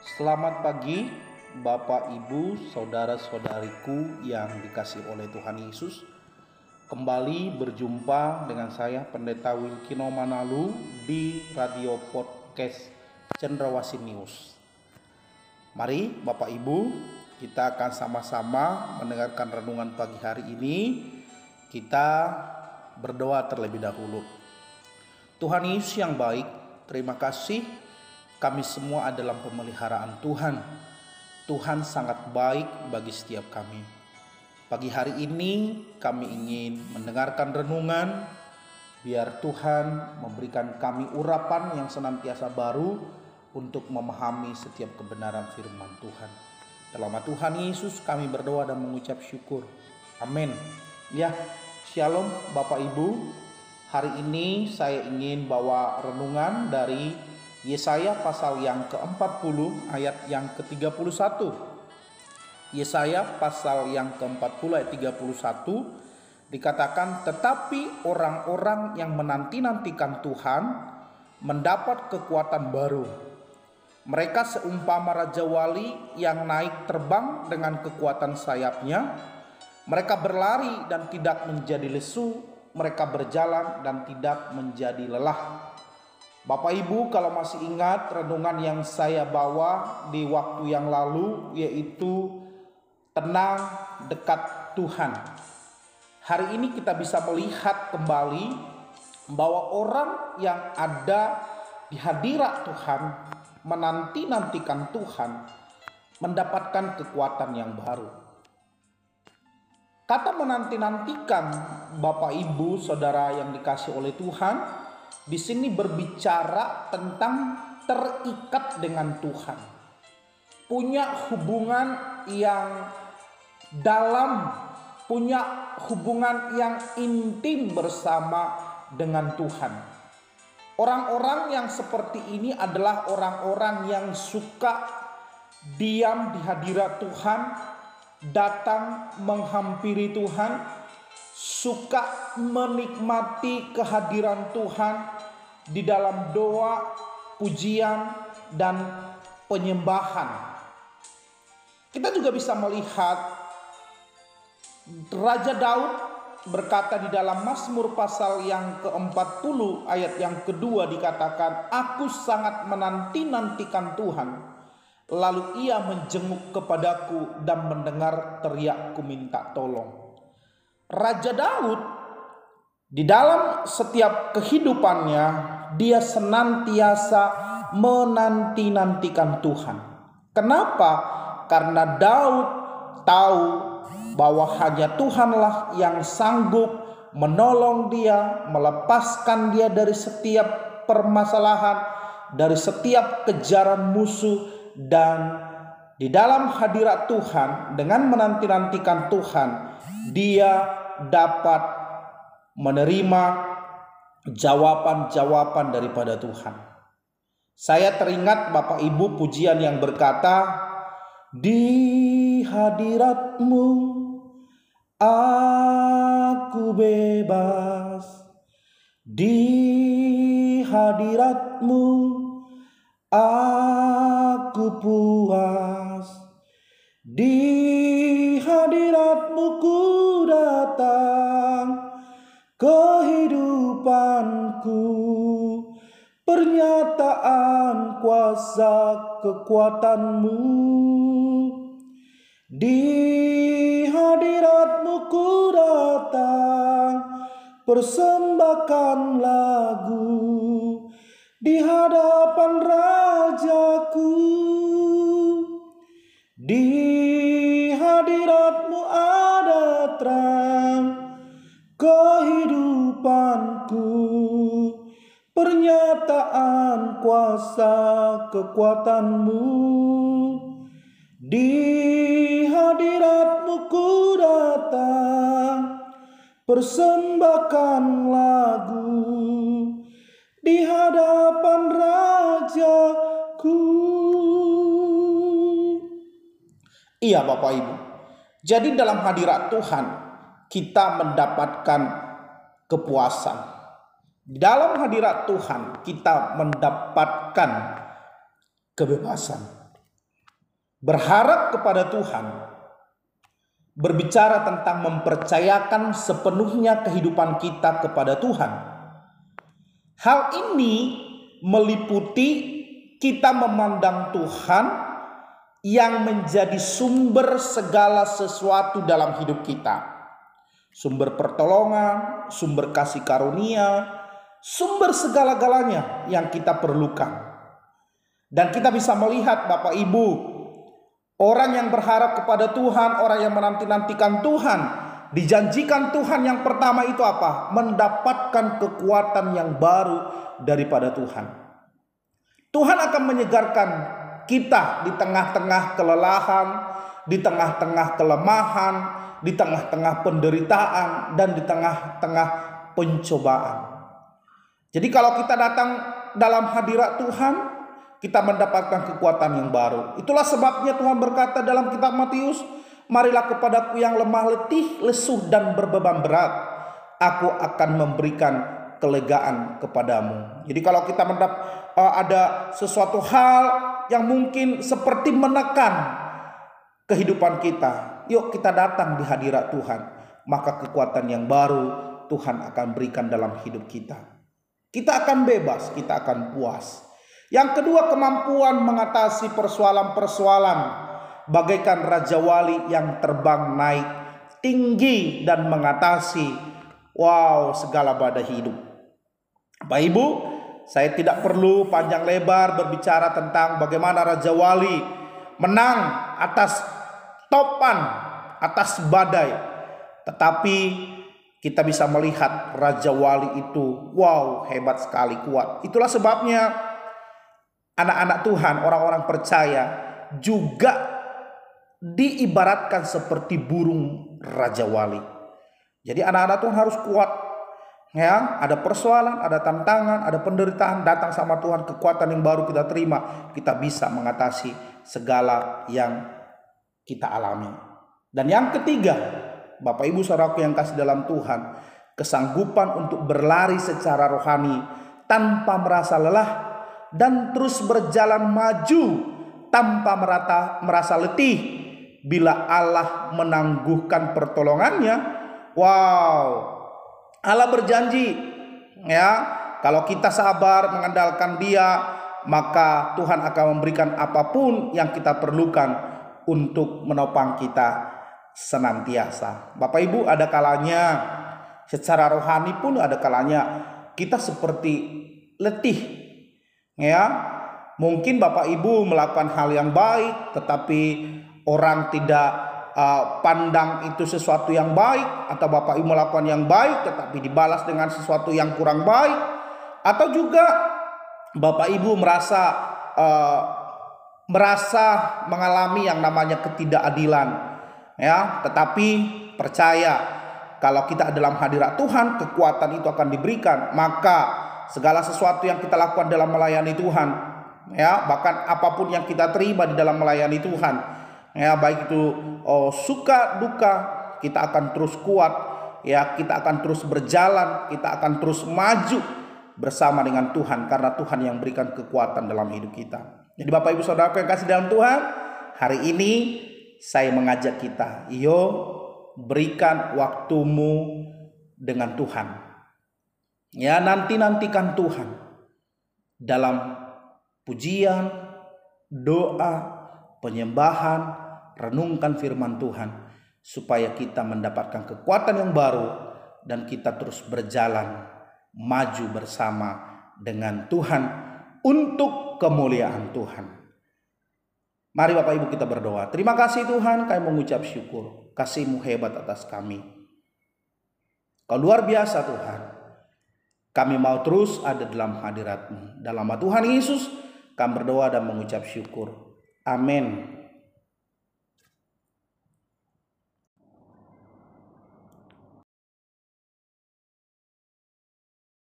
Selamat pagi, Bapak, Ibu, saudara-saudariku yang dikasih oleh Tuhan Yesus. Kembali berjumpa dengan saya Pendeta Wilkino Manalu di Radio Podcast Cendrawasih News. Mari Bapak Ibu, kita akan sama-sama mendengarkan renungan pagi hari ini. Kita berdoa terlebih dahulu. Tuhan Yesus yang baik, terima kasih kami semua adalah pemeliharaan Tuhan. Tuhan sangat baik bagi setiap kami. Pagi hari ini kami ingin mendengarkan renungan biar Tuhan memberikan kami urapan yang senantiasa baru untuk memahami setiap kebenaran firman Tuhan. Dalam Tuhan Yesus kami berdoa dan mengucap syukur. Amin. Ya, Shalom Bapak Ibu. Hari ini saya ingin bawa renungan dari Yesaya pasal yang ke-40 ayat yang ke-31. Yesaya pasal yang ke-40 ayat 31 dikatakan tetapi orang-orang yang menanti-nantikan Tuhan mendapat kekuatan baru. Mereka seumpama raja wali yang naik terbang dengan kekuatan sayapnya. Mereka berlari dan tidak menjadi lesu, mereka berjalan dan tidak menjadi lelah. Bapak Ibu kalau masih ingat renungan yang saya bawa di waktu yang lalu yaitu tenang dekat Tuhan. Hari ini kita bisa melihat kembali bahwa orang yang ada di hadirat Tuhan menanti-nantikan Tuhan mendapatkan kekuatan yang baru. Kata menanti-nantikan Bapak Ibu Saudara yang dikasih oleh Tuhan di sini berbicara tentang terikat dengan Tuhan. Punya hubungan yang dalam, punya hubungan yang intim bersama dengan Tuhan. Orang-orang yang seperti ini adalah orang-orang yang suka diam di hadirat Tuhan, datang menghampiri Tuhan, suka menikmati kehadiran Tuhan di dalam doa, pujian, dan penyembahan. Kita juga bisa melihat Raja Daud berkata di dalam Mazmur pasal yang ke-40 ayat yang kedua dikatakan, Aku sangat menanti-nantikan Tuhan Lalu ia menjenguk kepadaku dan mendengar teriakku minta tolong. Raja Daud di dalam setiap kehidupannya dia senantiasa menanti-nantikan Tuhan. Kenapa? Karena Daud tahu bahwa hanya Tuhanlah yang sanggup menolong dia, melepaskan dia dari setiap permasalahan, dari setiap kejaran musuh, dan di dalam hadirat Tuhan dengan menanti-nantikan Tuhan dia dapat menerima jawaban-jawaban daripada Tuhan. Saya teringat Bapak Ibu pujian yang berkata di hadiratmu aku bebas di hadiratmu aku puas kehidupanku pernyataan kuasa kekuatanmu. Di hadiratmu ku datang persembahkan lagu di hadapan rajaku kuasa kekuatanmu di hadiratmu ku datang persembahkan lagu di hadapan rajaku. Iya Bapak Ibu. Jadi dalam hadirat Tuhan kita mendapatkan kepuasan. Dalam hadirat Tuhan kita mendapatkan kebebasan. Berharap kepada Tuhan berbicara tentang mempercayakan sepenuhnya kehidupan kita kepada Tuhan. Hal ini meliputi kita memandang Tuhan yang menjadi sumber segala sesuatu dalam hidup kita. Sumber pertolongan, sumber kasih karunia, sumber segala-galanya yang kita perlukan. Dan kita bisa melihat Bapak Ibu, orang yang berharap kepada Tuhan, orang yang menanti-nantikan Tuhan, dijanjikan Tuhan yang pertama itu apa? Mendapatkan kekuatan yang baru daripada Tuhan. Tuhan akan menyegarkan kita di tengah-tengah kelelahan, di tengah-tengah kelemahan, di tengah-tengah penderitaan, dan di tengah-tengah pencobaan. Jadi, kalau kita datang dalam hadirat Tuhan, kita mendapatkan kekuatan yang baru. Itulah sebabnya Tuhan berkata dalam kitab Matius, "Marilah kepadaku yang lemah letih, lesuh dan berbeban berat, aku akan memberikan kelegaan kepadamu." Jadi kalau kita mendap uh, ada sesuatu hal yang mungkin seperti menekan kehidupan kita, yuk kita datang di hadirat Tuhan, maka kekuatan yang baru Tuhan akan berikan dalam hidup kita. Kita akan bebas, kita akan puas. Yang kedua kemampuan mengatasi persoalan-persoalan bagaikan raja wali yang terbang naik tinggi dan mengatasi wow segala badai hidup. Bapak Ibu, saya tidak perlu panjang lebar berbicara tentang bagaimana raja wali menang atas topan, atas badai. Tetapi kita bisa melihat raja wali itu wow hebat sekali kuat. Itulah sebabnya anak-anak Tuhan, orang-orang percaya juga diibaratkan seperti burung raja wali. Jadi anak-anak Tuhan harus kuat. Ya, ada persoalan, ada tantangan, ada penderitaan datang sama Tuhan, kekuatan yang baru kita terima, kita bisa mengatasi segala yang kita alami. Dan yang ketiga, Bapak Ibu Saudaraku yang kasih dalam Tuhan, kesanggupan untuk berlari secara rohani tanpa merasa lelah dan terus berjalan maju tanpa merata, merasa letih bila Allah menangguhkan pertolongannya. Wow. Allah berjanji ya, kalau kita sabar mengandalkan Dia, maka Tuhan akan memberikan apa pun yang kita perlukan untuk menopang kita senantiasa. Bapak Ibu, ada kalanya secara rohani pun ada kalanya kita seperti letih ya mungkin Bapak Ibu melakukan hal yang baik tetapi orang tidak uh, pandang itu sesuatu yang baik atau Bapak Ibu melakukan yang baik tetapi dibalas dengan sesuatu yang kurang baik atau juga Bapak Ibu merasa uh, merasa mengalami yang namanya ketidakadilan ya tetapi percaya kalau kita dalam hadirat Tuhan kekuatan itu akan diberikan. Maka segala sesuatu yang kita lakukan dalam melayani Tuhan ya bahkan apa pun yang kita terima di dalam melayani Tuhan ya baik itu oh, suka duka kita akan terus kuat ya kita akan terus berjalan kita akan terus maju bersama dengan Tuhan karena Tuhan yang berikan kekuatan dalam hidup kita. Jadi Bapak Ibu Saudara yang kasih dalam Tuhan hari ini saya mengajak kita iyo berikan waktumu dengan Tuhan Ya nanti-nantikan Tuhan dalam pujian, doa, penyembahan, renungkan firman Tuhan supaya kita mendapatkan kekuatan yang baru dan kita terus berjalan maju bersama dengan Tuhan untuk kemuliaan Tuhan. Mari Bapak Ibu kita berdoa. Terima kasih Tuhan kami mengucap syukur. Kasihmu hebat atas kami. Kau luar biasa Tuhan. Kami mau terus ada dalam hadiratmu. Dalam nama Tuhan Yesus, kami berdoa dan mengucap syukur. Amin.